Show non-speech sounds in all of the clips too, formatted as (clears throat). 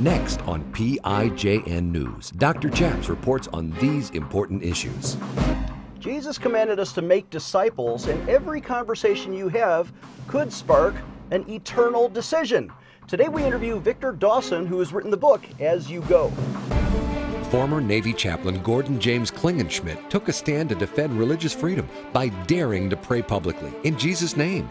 Next on PIJN News, Dr. Chaps reports on these important issues. Jesus commanded us to make disciples, and every conversation you have could spark an eternal decision. Today we interview Victor Dawson, who has written the book As You Go. Former Navy chaplain Gordon James Klingenschmitt took a stand to defend religious freedom by daring to pray publicly in Jesus' name.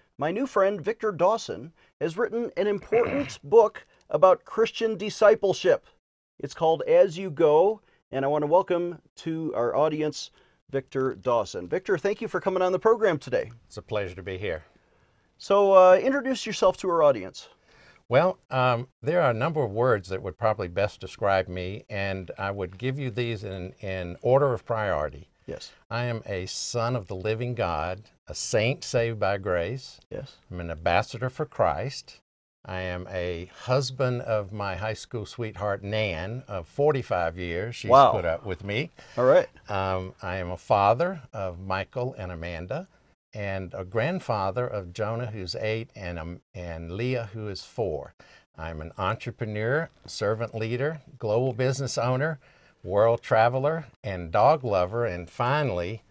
My new friend Victor Dawson has written an important (clears throat) book about Christian discipleship. It's called As You Go, and I want to welcome to our audience Victor Dawson. Victor, thank you for coming on the program today. It's a pleasure to be here. So, uh, introduce yourself to our audience. Well, um, there are a number of words that would probably best describe me, and I would give you these in, in order of priority. Yes. I am a son of the living God, a saint saved by grace. Yes. I'm an ambassador for Christ. I am a husband of my high school sweetheart, Nan, of 45 years. She's Wow. put up with me. All right. Um, I am a father of Michael and Amanda, and a grandfather of Jonah, who's eight, and um, and Leah, who is four. I'm an entrepreneur, servant leader, global business owner, world traveler, and dog lover, and finally,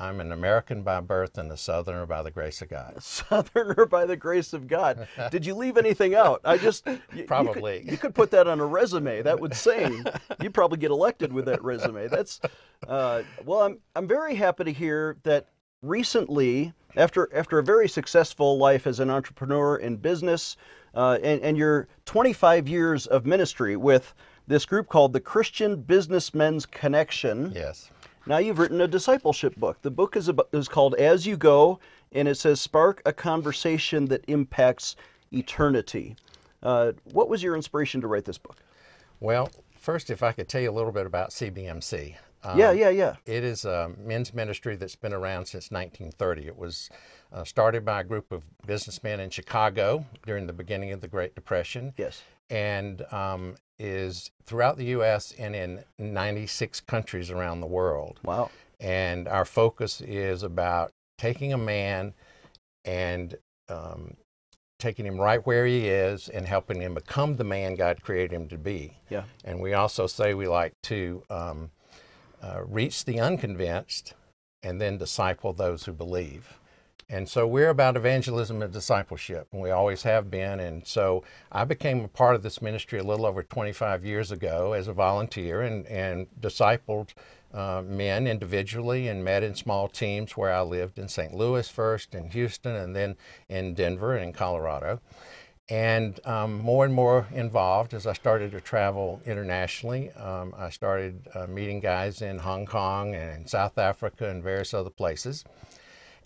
I'm an American by birth and a Southerner by the grace of God. (laughs) Southerner by the grace of God. (laughs) Did you leave anything out? I just you- you could- Probably. you could, put that on a resume. That would sing. You'd probably get elected with that resume. That's uh, well. I'm I'm very happy to hear that recently, after after a very successful life as an entrepreneur in business, uh, and and your 25 years of ministry with this group called the Christian Businessmen's Connection. Yes. Now you've written a discipleship book. The book is about, is called As You Go, and it says spark a conversation that impacts eternity. Uh, what was your inspiration to write this book? Well, first, if I could tell you a little bit about CBMC. Um, yeah, yeah, yeah. It is a men's ministry that's been around since 1930. It was uh, started by a group of businessmen in Chicago during the beginning of the Great Depression Yes. and um, is throughout the U.S. and in 96 countries around the world. Wow. And our focus is about taking a man and um, taking him right where he is and helping him become the man God created him to be. Yeah. And we also say we like to um, uh, reach the unconvinced and then disciple those who believe. And so we're about evangelism and discipleship, and we always have been. And so I became a part of this ministry a little over 25 years ago as a volunteer and, and discipled uh, men individually and met in small teams where I lived in St. Louis first, in Houston, and then in Denver and in Colorado and um, more and more involved as I started to travel internationally. Um, I started uh, meeting guys in Hong Kong and South Africa and various other places.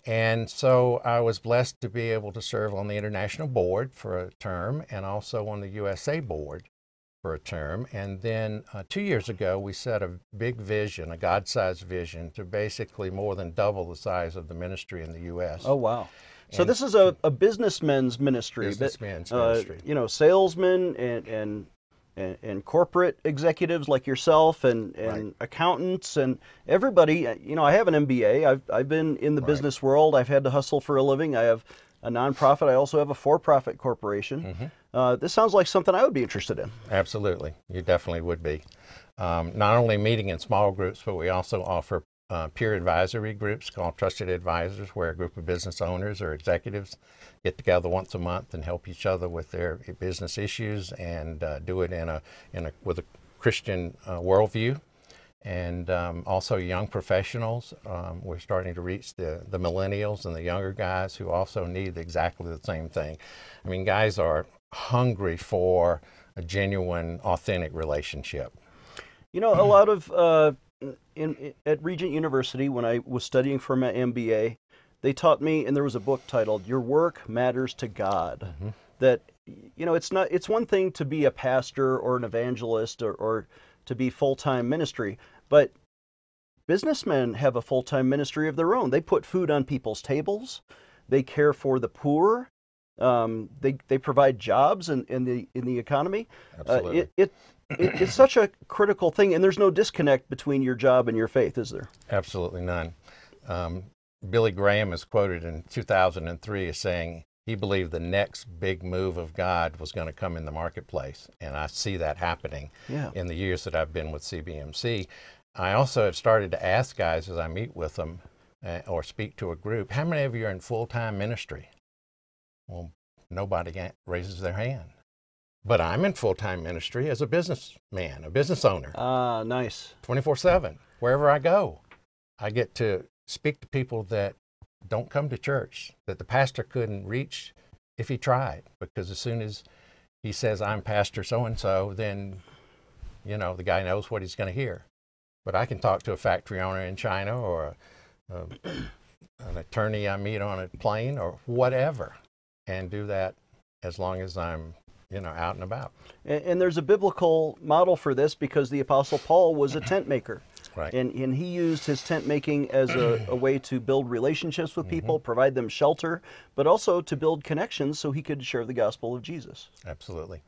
And so I was blessed to be able to serve on the international board for a term and also on the USA board for a term. And then uh, two years ago, we set a big vision, a God sized vision, to basically more than double the size of the ministry in the U.S. Oh, wow. So And- this is a, a businessmen's ministry. that, Businessmen's uh, ministry. You know, salesmen and and and, and corporate executives like yourself and, and Right. accountants and everybody. uh, You know, I have an MBA. I've, I've been in the Right. business world. I've had to hustle for a living. I have a nonprofit. I also have a for-profit corporation. Mm-hmm. Uh, this sounds like something I would be interested in. Absolutely, you definitely would be. Um, not only meeting in small groups, but we also offer uh, peer advisory groups called Trusted Advisors, where a group of business owners or executives get together once a month and help each other with their business issues and uh, do it in a in a with a Christian uh, worldview. And um, also young professionals. Um, we're starting to reach the, the millennials and the younger guys who also need exactly the same thing. I mean, guys are hungry for a genuine, authentic relationship. You know, a lot of uh, in, at Regent University when I was studying for my MBA, they taught me, and there was a book titled "Your Work Matters to God." That you know, it's not. It's one thing to be a pastor or an evangelist or, or to be full time ministry. But businessmen have a full time ministry of their own. They put food on people's tables, they care for the poor, um, they, they provide jobs in, in, the, in the economy. Absolutely. Uh, it, it, it, it's such a critical thing, and there's no disconnect between your job and your faith, is there? Absolutely none. Um, Billy Graham is quoted in 2003 as saying he believed the next big move of God was going to come in the marketplace. And I see that happening Yeah. in the years that I've been with CBMC. I also have started to ask guys as I meet with them uh, or speak to a group, how many of you are in full time ministry? Well, nobody raises their hand. But I'm in full time ministry as a businessman, a business owner. Ah, nice. 24 7 wherever i go i get to speak to people that don't come to church that the pastor couldn't reach if he tried because as soon as he says i'm pastor so and so then you know the guy knows what he's going to hear but i can talk to a factory owner in china or a, a, an attorney i meet on a plane or whatever and do that as long as i'm you know out and about And, and there's a biblical model for this because the Apostle Paul was a tent maker. right And, and he used his tent making as a, a way to build relationships with people, mm-hmm. provide them shelter, but also to build connections so he could share the gospel of Jesus. Absolutely.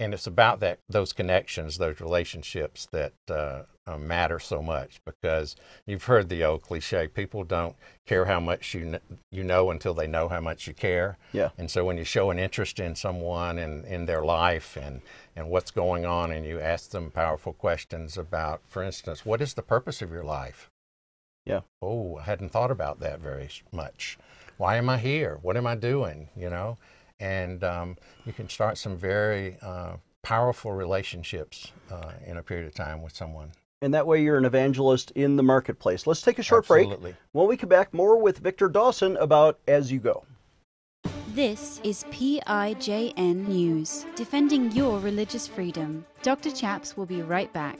And it's about that those connections, those relationships that uh, uh, matter so much because you've heard the old cliche: people don't care how much you kn- you know until they know how much you care. Yeah. And so when you show an interest in someone and in their life and and what's going on, and you ask them powerful questions about, for instance, what is the purpose of your life? Yeah. Oh, I hadn't thought about that very much. Why am I here? What am I doing? You know, and um, you can start some very uh, powerful relationships uh, in a period of time with someone. And that way you're an evangelist in the marketplace. Let's take a short break. Absolutely. When we come back, more with Victor Dawson about As You Go. This is PIJN News, defending your religious freedom. Dr. Chaps will be right back.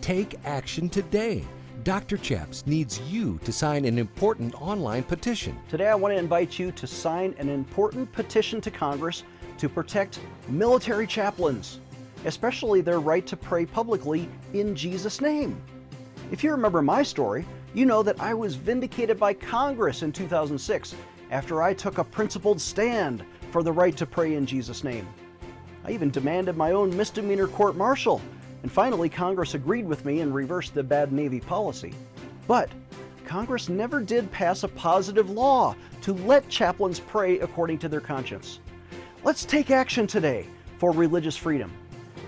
Take action today. Dr. Chaps needs you to sign an important online petition. Today, I want to invite you to sign an important petition to Congress to protect military chaplains, especially their right to pray publicly in Jesus' name. If you remember my story, you know that I was vindicated by Congress in 2006 after I took a principled stand for the right to pray in Jesus' name. I even demanded my own misdemeanor court martial, and finally, Congress agreed with me and reversed the bad Navy policy. But Congress never did pass a positive law to let chaplains pray according to their conscience. Let's take action today for religious freedom.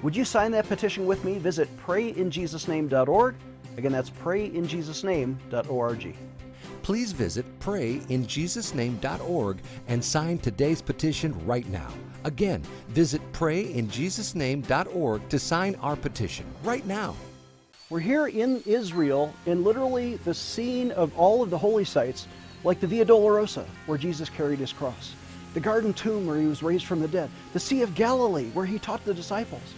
Would you sign that petition with me? Visit prayinjesusname.org. Again, that's prayinjesusname.org. Please visit prayinjesusname.org and sign today's petition right now. Again, visit prayinjesusname.org to sign our petition right now. We're here in Israel, in literally the scene of all of the holy sites, like the Via Dolorosa, where Jesus carried his cross, the Garden Tomb, where he was raised from the dead, the Sea of Galilee, where he taught the disciples.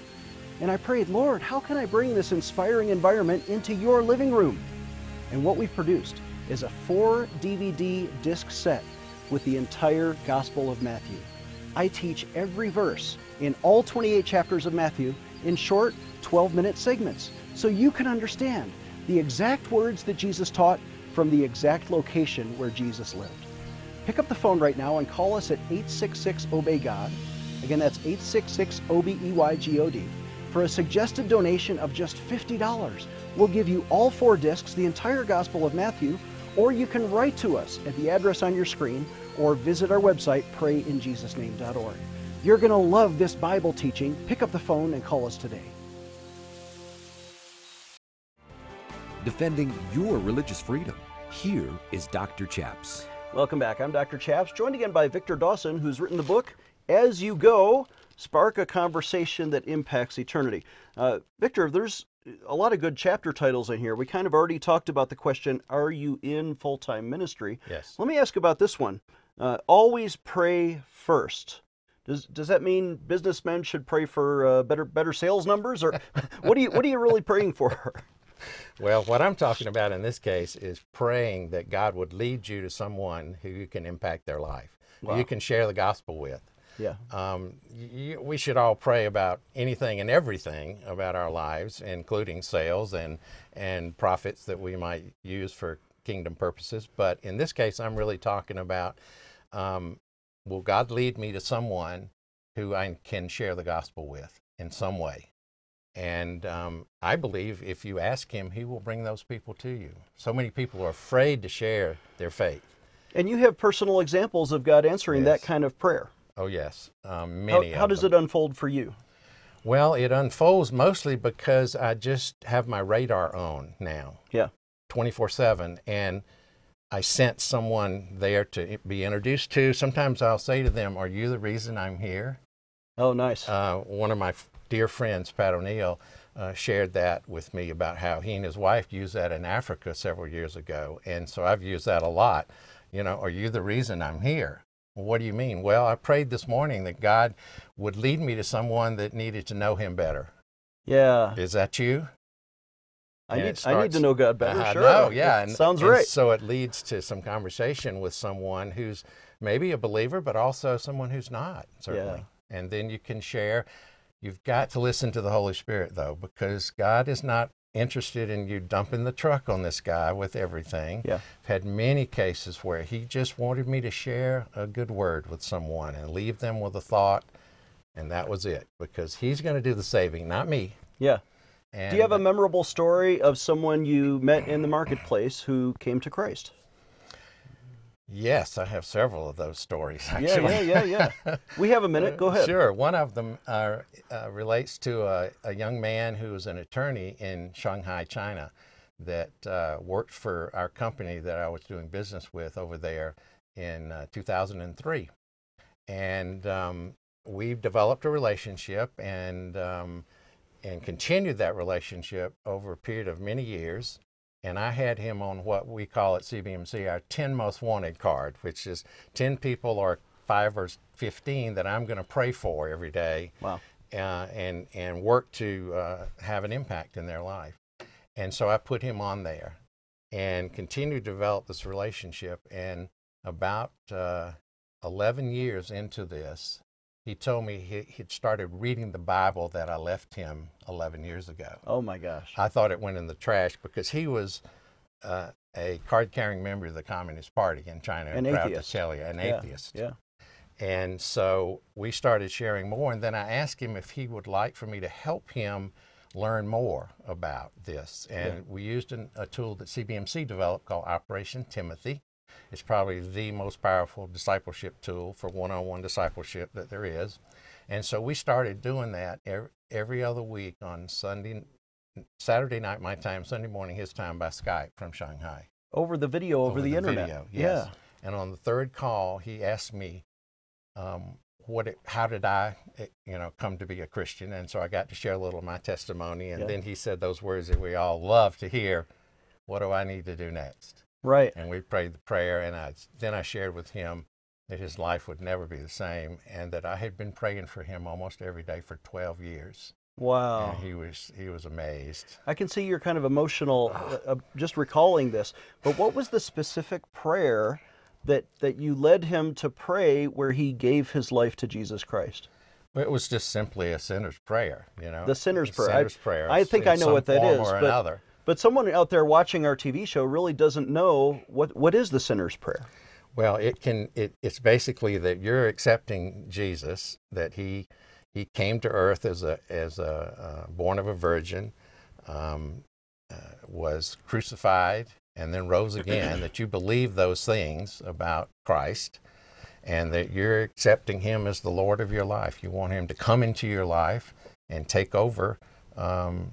And I prayed, Lord, how can I bring this inspiring environment into your living room? And what we've produced is a four DVD disc set with the entire Gospel of Matthew. I teach every verse in all 28 chapters of Matthew in short 12 minute segments so you can understand the exact words that Jesus taught from the exact location where Jesus lived. Pick up the phone right now and call us at 866 Obey God. Again, that's 866 O B E Y G O D. For a suggested donation of just $50, we'll give you all four discs, the entire Gospel of Matthew, or you can write to us at the address on your screen or visit our website, prayinjesusname.org. You're going to love this Bible teaching. Pick up the phone and call us today. Defending your religious freedom. Here is Dr. Chaps. Welcome back. I'm Dr. Chaps, joined again by Victor Dawson, who's written the book As You Go Spark a Conversation That Impacts Eternity. Uh, Victor, there's a lot of good chapter titles in here. We kind of already talked about the question Are you in full time ministry? Yes. Let me ask about this one. Uh, always pray first. Does, does that mean businessmen should pray for uh, better better sales numbers, or (laughs) what are you what are you really praying for? (laughs) Well, what I'm talking about in this case is praying that God would lead you to someone who you can impact their life, who Wow. you can share the gospel with. Yeah. Um, y- y- we should all pray about anything and everything about our lives, including sales and and profits that we might use for kingdom purposes. But in this case, I'm really talking about um, will God lead me to someone who I can share the gospel with in some way? And um, I believe if you ask Him, He will bring those people to you. So many people are afraid to share their faith. And you have personal examples of God answering that kind of prayer. Oh yes, um, How, many. how of does them. it unfold for you? Well, it unfolds mostly because I just have my radar on now, Yeah. 24 7, and I sense someone there to be introduced to. Sometimes I'll say to them, Are you the reason I'm here? Oh, nice. Uh, one of my dear friends, Pat O'Neill, uh, shared that with me about how he and his wife used that in Africa several years ago. And so I've used that a lot. You know, are you the reason I'm here? Well, what do you mean? Well, I prayed this morning that God would lead me to someone that needed to know him better. yeah. Is that you? I need, it I need to know God better. I sure. know, yeah. And, sounds and right. So it leads to some conversation with someone who's maybe a believer, but also someone who's not, certainly. And then you can share. You've got to listen to the Holy Spirit, though, because God is not interested in you dumping the truck on this guy with everything. Yeah. I've had many cases where he just wanted me to share a good word with someone and leave them with a thought, and that was it, because he's going to do the saving, not me. Yeah. And Do you have a memorable story of someone you met in the marketplace who came to Christ? Yes, I have several of those stories. Yeah, Actually. yeah, yeah, yeah. We have a minute. (laughs) Go ahead. Sure. One of them uh, uh, relates to a, a young man who was an attorney in Shanghai, China, that uh, worked for our company that I was doing business with over there in uh, 2003. And um, we've developed a relationship and, um, and continued that relationship over a period of many years. And I had him on what we call at CBMC our 10 most wanted card, which is 10 people or five or 15 that I'm going to pray for every day Wow. uh, and, and work to uh, have an impact in their life. And so I put him on there and continued to develop this relationship. And about uh, 11 years into this, he told me he, he'd started reading the Bible that I left him 11 years ago. Oh my gosh. I thought it went in the trash because he was uh, a card-carrying member of the Communist Party in China. An I'm proud atheist. To tell you, an Yeah, atheist. Yeah. And so we started sharing more, and then I asked him if he would like for me to help him learn more about this. And we used an, a tool that CBMC developed called Operation Timothy. It's probably the most powerful discipleship tool for one on one discipleship that there is. And so we started doing that every, every other week on Sunday, Saturday night, my time, Sunday morning, his time by Skype from Shanghai Over the video, over, the, internet. Video, yes. Yeah. And on the third call, he asked me, um, "What? It, how did I, eh, you know, come to be a Christian?" And so I got to share a little of my testimony. And then he said those words that we all love to hear. What do I need to do next? Right. And we prayed the prayer, and I then I shared with him that his life would never be the same, and that I had been praying for him almost every day for 12 years. Wow. And he was he was amazed. I can see you're kind of emotional uh, uh, just recalling this. But what was the specific prayer that that you led him to pray where he gave his life to Jesus Christ? It was just simply a sinner's prayer, you know. The sinner's prayer. I- Sinner's prayer. I think in I know what that is, Or but- another. But someone out there watching our TV show really doesn't know what what is the sinner's prayer. Well, it can. It, it's basically that you're accepting Jesus, that he he came to earth as a as a uh, born of a virgin, um, uh, was crucified and then rose again. that you believe those things about Christ, and that you're accepting Him as the Lord of your life. You want Him to come into your life and take over um,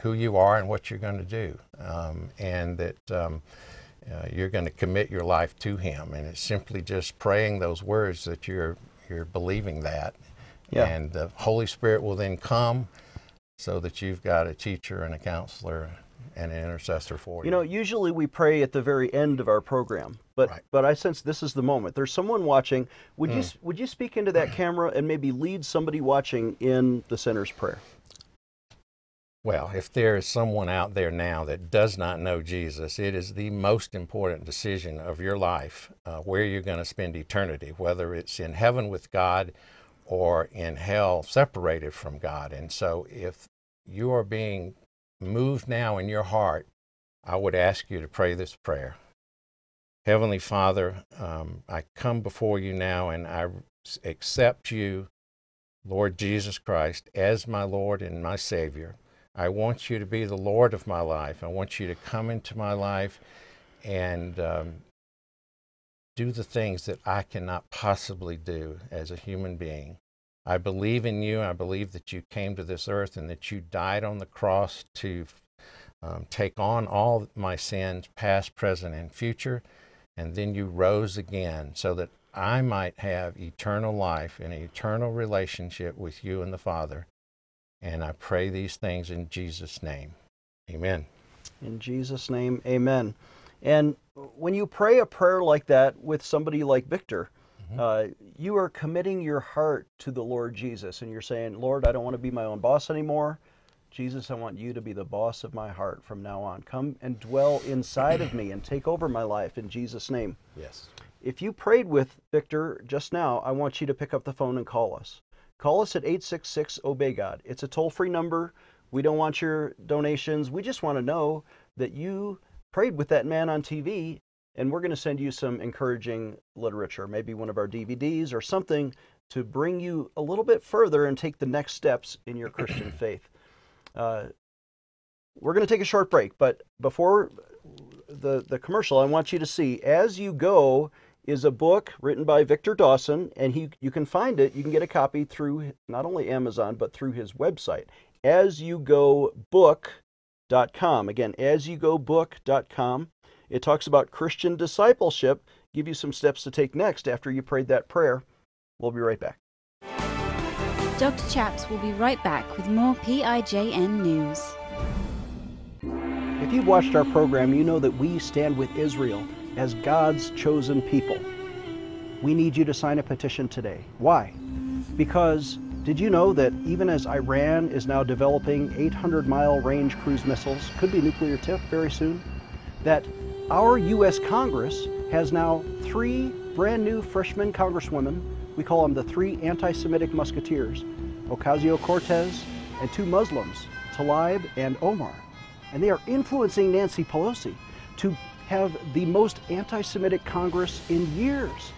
who you are and what you're going to do, um, and that. Um, uh, you're going to commit your life to Him, and it's simply just praying those words that you're you're believing that, Yeah. and the Holy Spirit will then come, so that you've got a teacher and a counselor and an intercessor for you. You know, usually we pray at the very end of our program, but Right. but I sense this is the moment. There's someone watching. Would you Mm. s- would you speak into that camera and maybe lead somebody watching in the sinner's prayer? Well, if there is someone out there now that does not know Jesus, it is the most important decision of your life uh, where you're going to spend eternity, whether it's in heaven with God or in hell separated from God. And so if you are being moved now in your heart, I would ask you to pray this prayer. Heavenly Father, um, I come before you now and I accept you, Lord Jesus Christ, as my Lord and my Savior. I want you to be the Lord of my life. I want you to come into my life and um, do the things that I cannot possibly do as a human being. I believe in you. I believe that you came to this earth and that you died on the cross to um, take on all my sins, past, present, and future. And then you rose again so that I might have eternal life and an eternal relationship with you and the Father. And I pray these things in Jesus' name. Amen. In Jesus' name, amen. And when you pray a prayer like that with somebody like Victor, mm-hmm. uh, you are committing your heart to the Lord Jesus. And you're saying, Lord, I don't want to be my own boss anymore. Jesus, I want you to be the boss of my heart from now on. Come and dwell inside of me and take over my life in Jesus' name. Yes. If you prayed with Victor just now, I want you to pick up the phone and call us. Call us at 866 Obey God. It's a toll free number. We don't want your donations. We just want to know that you prayed with that man on TV, and we're going to send you some encouraging literature, maybe one of our DVDs or something to bring you a little bit further and take the next steps in your Christian (clears throat) faith. Uh, we're going to take a short break, but before the, the commercial, I want you to see As You Go is a book written by Victor Dawson, and he you can find it. You can get a copy through not only Amazon but through his website, asyougobook.com. Again, asyougobook.com. It talks about Christian discipleship. Give you some steps to take next after you prayed that prayer. We'll be right back. Dr. Chaps will be right back with more PIJN news. If you've watched our program, you know that we stand with Israel as God's chosen people. We need you to sign a petition today. Why? Because did you know that even as Iran is now developing 800 mile range cruise missiles, could be nuclear tipped very soon, that our U.S. Congress has now three brand new freshman congresswomen we call them the three anti Semitic musketeers Ocasio Cortez and two Muslims, Tlaib and Omar. And they are influencing Nancy Pelosi to have the most anti Semitic Congress in years.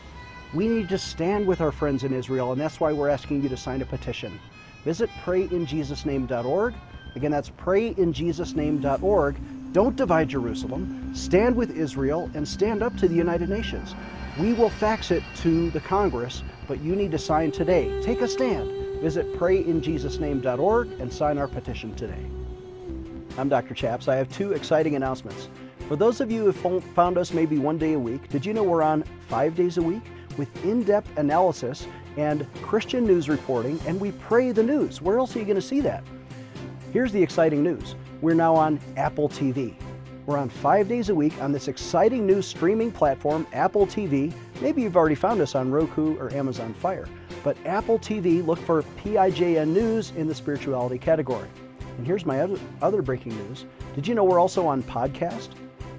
We need to stand with our friends in Israel, and that's why we're asking you to sign a petition. Visit prayinjesusname.org. Again, that's prayinjesusname.org. Don't divide Jerusalem. Stand with Israel and stand up to the United Nations. We will fax it to the Congress but you need to sign today. Take a stand. Visit prayinjesusname.org and sign our petition today. I'm Dr. Chaps. I have two exciting announcements. For those of you who found us maybe one day a week, did you know we're on five days a week with in depth analysis and Christian news reporting, and we pray the news? Where else are you going to see that? Here's the exciting news we're now on Apple TV. We're on five days a week on this exciting new streaming platform, Apple TV. Maybe you've already found us on Roku or Amazon Fire. But Apple TV, look for PIJN News in the spirituality category. And here's my other, other breaking news. Did you know we're also on podcast?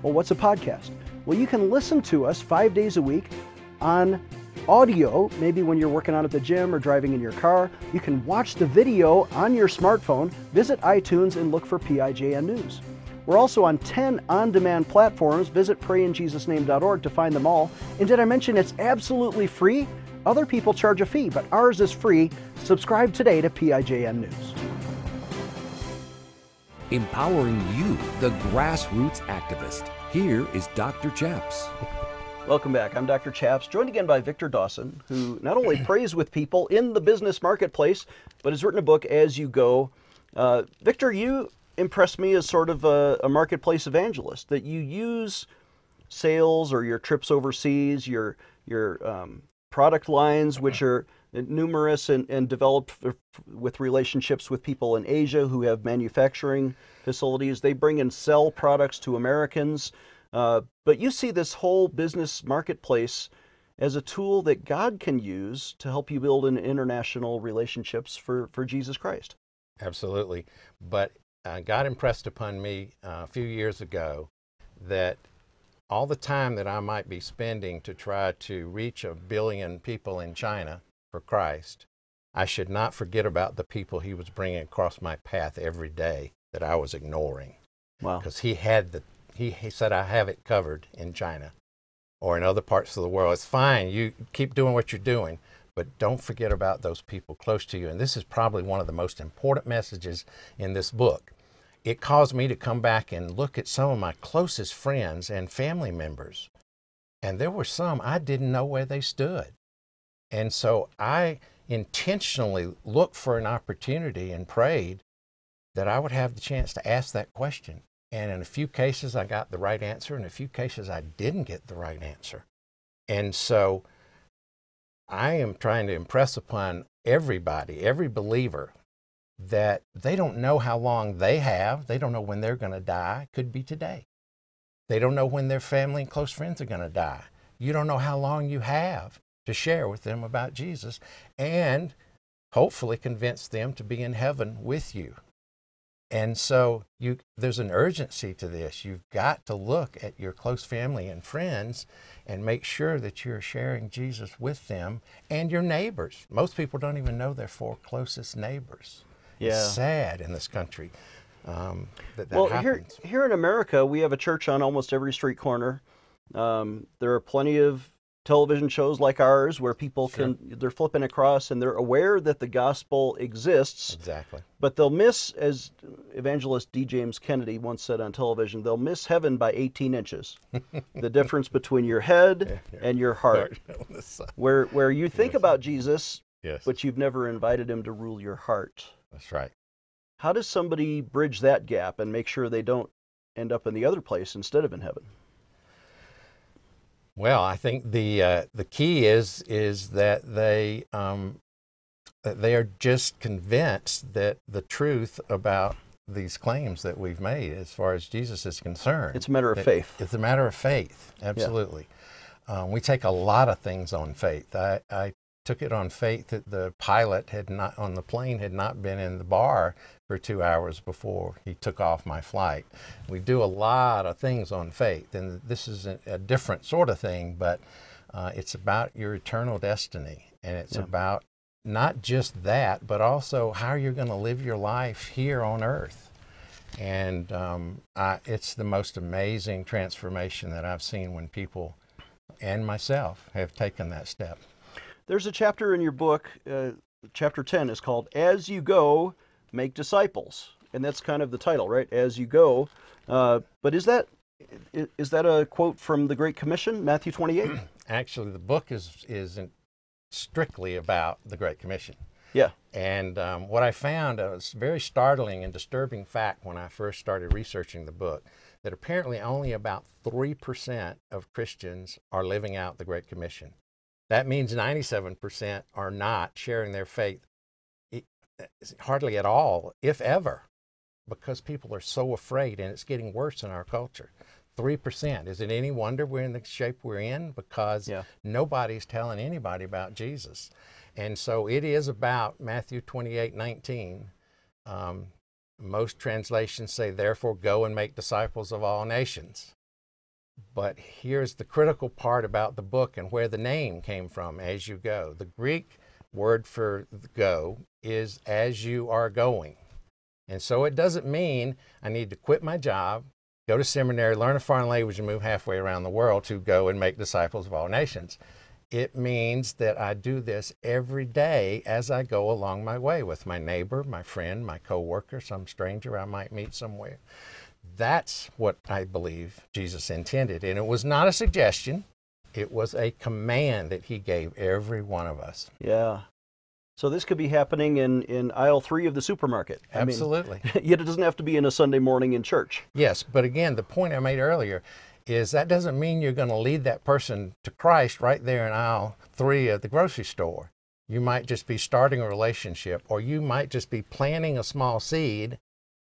Well, what's a podcast? Well, you can listen to us five days a week on audio, maybe when you're working out at the gym or driving in your car. You can watch the video on your smartphone. Visit iTunes and look for PIJN News. We're also on 10 on demand platforms. Visit prayinjesusname.org to find them all. And did I mention it's absolutely free? Other people charge a fee, but ours is free. Subscribe today to PIJN News. Empowering you, the grassroots activist. Here is Dr. Chaps. Welcome back. I'm Dr. Chaps, joined again by Victor Dawson, who not only (clears throat) prays with people in the business marketplace, but has written a book, As You Go. Uh, Victor, you impress me as sort of a, a marketplace evangelist that you use sales or your trips overseas, your your um, product lines, which (clears throat) are numerous and, and developed with relationships with people in Asia who have manufacturing facilities. They bring and sell products to Americans. Uh, but you see this whole business marketplace as a tool that God can use to help you build an international relationships for, for Jesus Christ. Absolutely. But uh, God impressed upon me uh, a few years ago that all the time that I might be spending to try to reach a billion people in China for Christ, I should not forget about the people he was bringing across my path every day that I was ignoring. Wow. Because he had the, he, he said, I have it covered in China or in other parts of the world. It's fine. You keep doing what you're doing, but don't forget about those people close to you. And this is probably one of the most important messages in this book. It caused me to come back and look at some of my closest friends and family members. And there were some I didn't know where they stood. And so I intentionally looked for an opportunity and prayed that I would have the chance to ask that question. And in a few cases, I got the right answer. In a few cases, I didn't get the right answer. And so I am trying to impress upon everybody, every believer, that they don't know how long they have. They don't know when they're going to die. Could be today. They don't know when their family and close friends are going to die. You don't know how long you have to share with them about Jesus and hopefully convince them to be in heaven with you. And so you, there's an urgency to this. You've got to look at your close family and friends and make sure that you're sharing Jesus with them and your neighbors. Most people don't even know their four closest neighbors. Yeah. It's sad in this country um, that that well, here here in America, we have a church on almost every street corner. Um, there are plenty of television shows like ours where people Sure. can they're flipping across and they're aware that the gospel exists, Exactly. but they'll miss, as evangelist D. James Kennedy once said on television, they'll miss heaven by 18 inches. (laughs) the difference between your head and your heart. (laughs) (laughs) Where where you think about Jesus, yes. but you've never invited him to rule your heart. That's right. How does somebody bridge that gap and make sure they don't end up in the other place instead of in heaven? Well, I think the uh, the key is is that they um, that they are just convinced that the truth about these claims that we've made, as far as Jesus is concerned, It's a matter of faith. It's a matter of faith. Absolutely. Um, we take a lot of things on faith. I, I took it on faith that the pilot had not on the plane had not been in the bar for two hours before he took off my flight. We do a lot of things on faith, and this is a, a different sort of thing, but uh, it's about your eternal destiny, and it's Yeah. about not just that, but also how you're going to live your life here on earth. And um, I, it's the most amazing transformation that I've seen when people and myself have taken that step. There's a chapter in your book, uh, chapter 10 is called As You Go, Make Disciples. And that's kind of the title, right? As You Go. Uh, but is that is that a quote from the Great Commission, Matthew 28? (clears throat) Actually, the book is isn't strictly about the Great Commission. yeah. And um, what I found uh, was a very startling and disturbing fact when I first started researching the book that apparently only about 3% of Christians are living out the Great Commission. That means 97% are not sharing their faith hardly at all, if ever, because people are so afraid and it's getting worse in our culture. 3%. Is it any wonder we're in the shape we're in? Because Yeah. nobody's telling anybody about Jesus. And so it is about Matthew 28 19. Um, most translations say, therefore, go and make disciples of all nations. But here's the critical part about the book and where the name came from as you go. The Greek word for go is as you are going. And so it doesn't mean I need to quit my job, go to seminary, learn a foreign language, and move halfway around the world to go and make disciples of all nations. It means that I do this every day as I go along my way with my neighbor, my friend, my coworker, some stranger I might meet somewhere. That's what I believe Jesus intended. And it was not a suggestion, it was a command that he gave every one of us. Yeah. So this could be happening in, in aisle three of the supermarket. I mean, Absolutely. (laughs) yet it doesn't have to be in a Sunday morning in church. Yes, but again, the point I made earlier is that doesn't mean you're going to lead that person to Christ right there in aisle three of the grocery store. You might just be starting a relationship, or you might just be planting a small seed,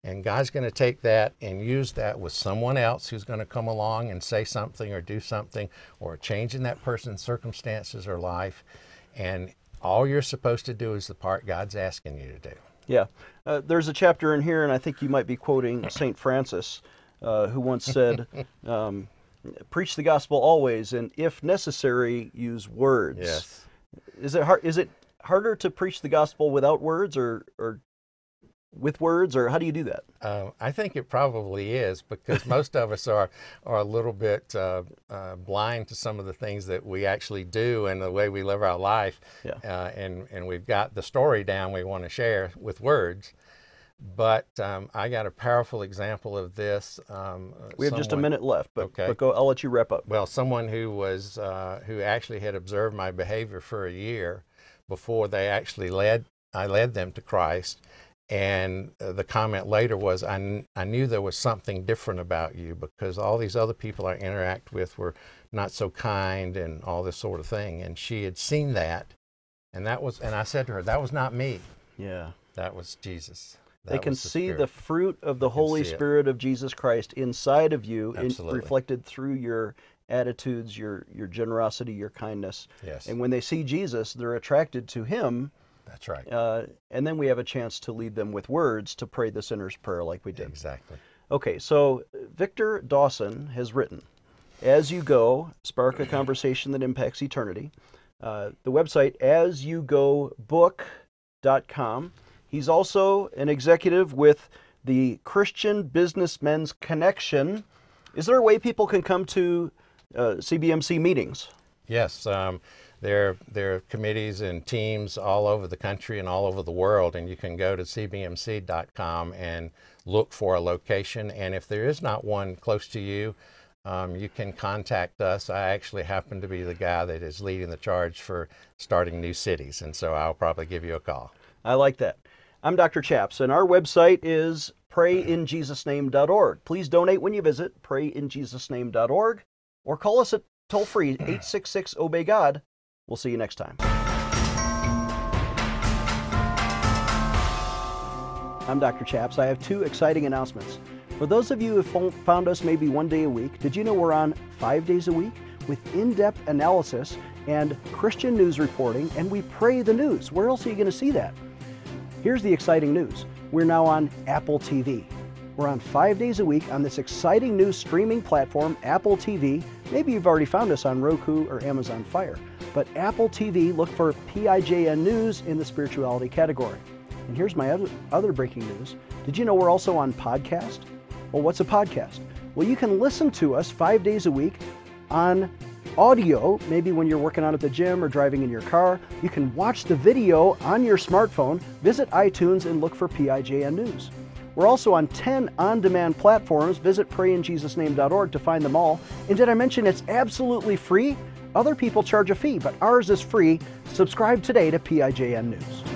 and God's going to take that and use that with someone else who's going to come along and say something or do something, or change in that person's circumstances or life. And all you're supposed to do is the part God's asking you to do. Yeah. Uh, there's a chapter in here, and I think you might be quoting St. Francis, uh, who once said, (laughs) um, Preach the gospel always, and if necessary, use words. Yes. Is it hard? Is it harder to preach the gospel without words or, or with words, or how do you do that? Uh, I think it probably is because most of us are are a little bit uh, uh, blind to some of the things that we actually do and the way we live our life. Yeah. Uh, and and we've got the story down we want to share with words. But um, I got a powerful example of this. Um, We have just a minute left, but, Okay. but go. I'll let you wrap up. Well, someone who was uh, who actually had observed my behavior for a year before they actually led I led them to Christ, and uh, the comment later was, I, "I knew there was something different about you because all these other people I interact with were not so kind and all this sort of thing." And she had seen that, and that was, and I said to her, "That was not me. Yeah. That was Jesus." they can was see the fruit of the Holy. Spirit of Jesus Christ inside of you, in, reflected through your attitudes, your your generosity, your kindness. Yes, And when they see Jesus, they're attracted to Him, that's right. uh, and then we have a chance to lead them with words to pray the sinner's prayer, like we did. Exactly. Okay, so Victor Dawson has written, As You Go, Spark a (clears throat) Conversation That Impacts Eternity. Uh, the website, asyougobook.com. He's also an executive with the Christian Businessmen's Connection. Is there a way people can come to uh, CBMC meetings? Yes, um, there, there are committees and teams all over the country and all over the world, and you can go to cbmc.com and look for a location. And if there is not one close to you, um, you can contact us. I actually happen to be the guy that is leading the charge for starting new cities, and so I'll probably give you a call. I like that. I'm Dr. Chaps, and our website is prayinjesusname.org. Please donate when you visit prayinjesusname.org or call us at toll free 866 Obey God. We'll see you next time. I'm Dr. Chaps. I have two exciting announcements. For those of you who fo- found us maybe one day a week, did you know we're on five days a week with in depth analysis and Christian news reporting, and we pray the news? Where else are you going to see that? Here's the exciting news we're now on Apple TV. We're on five days a week on this exciting new streaming platform, Apple TV. Maybe you've already found us on Roku or Amazon Fire, but Apple TV, look for PIJN News in the spirituality category. And here's my other, breaking news. Did you know we're also on podcast? Well, what's a podcast? Well, you can listen to us five days a week on audio, maybe when you're working out at the gym or driving in your car. You can watch the video on your smartphone. Visit iTunes and look for PIJN News. We're also on 10 on demand platforms. Visit prayinjesusname.org to find them all. And did I mention it's absolutely free? Other people charge a fee, but ours is free. Subscribe today to PIJN News.